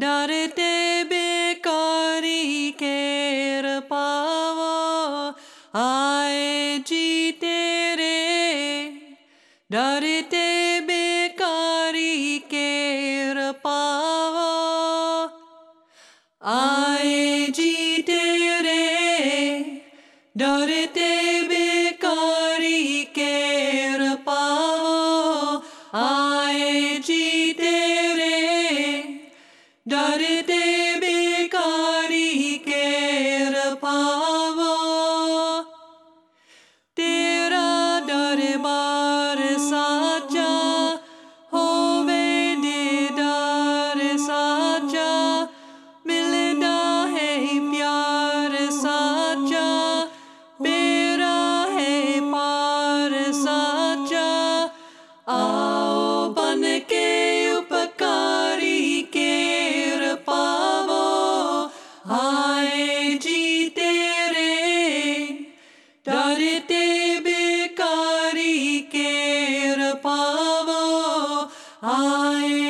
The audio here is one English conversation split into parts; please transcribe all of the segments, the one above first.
डरते बेकारी के पाओ आए जी तेरे। डरते बेकारी के पाओ आए जी तेरे। डरते बे apart. I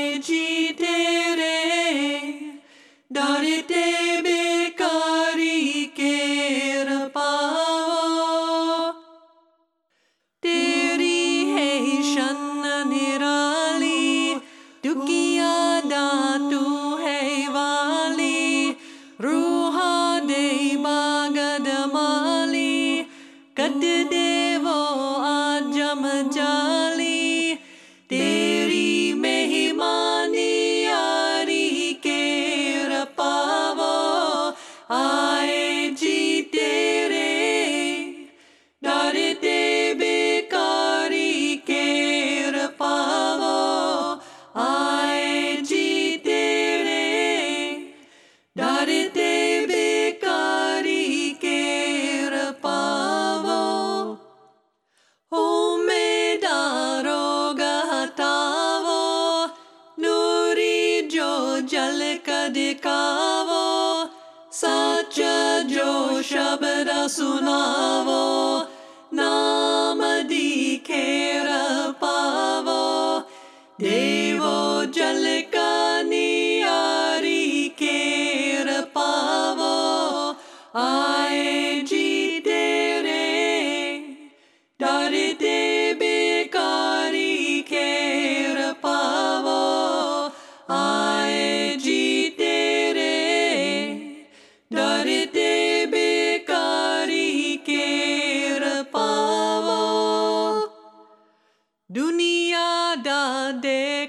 Shabada Sunavo Namadi Kerapa.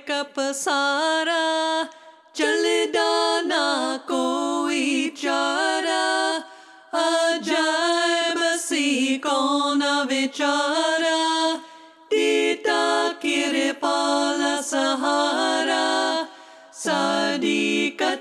makeup sara chale da na koi chara ajay basi kon vichara dita kirpa sahara sadikat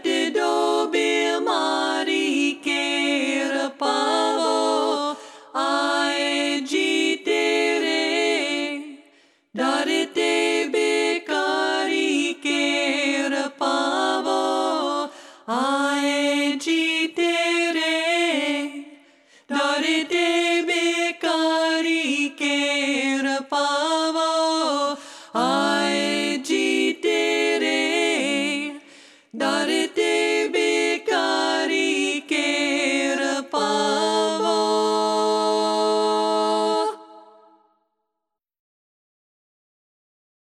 Bye.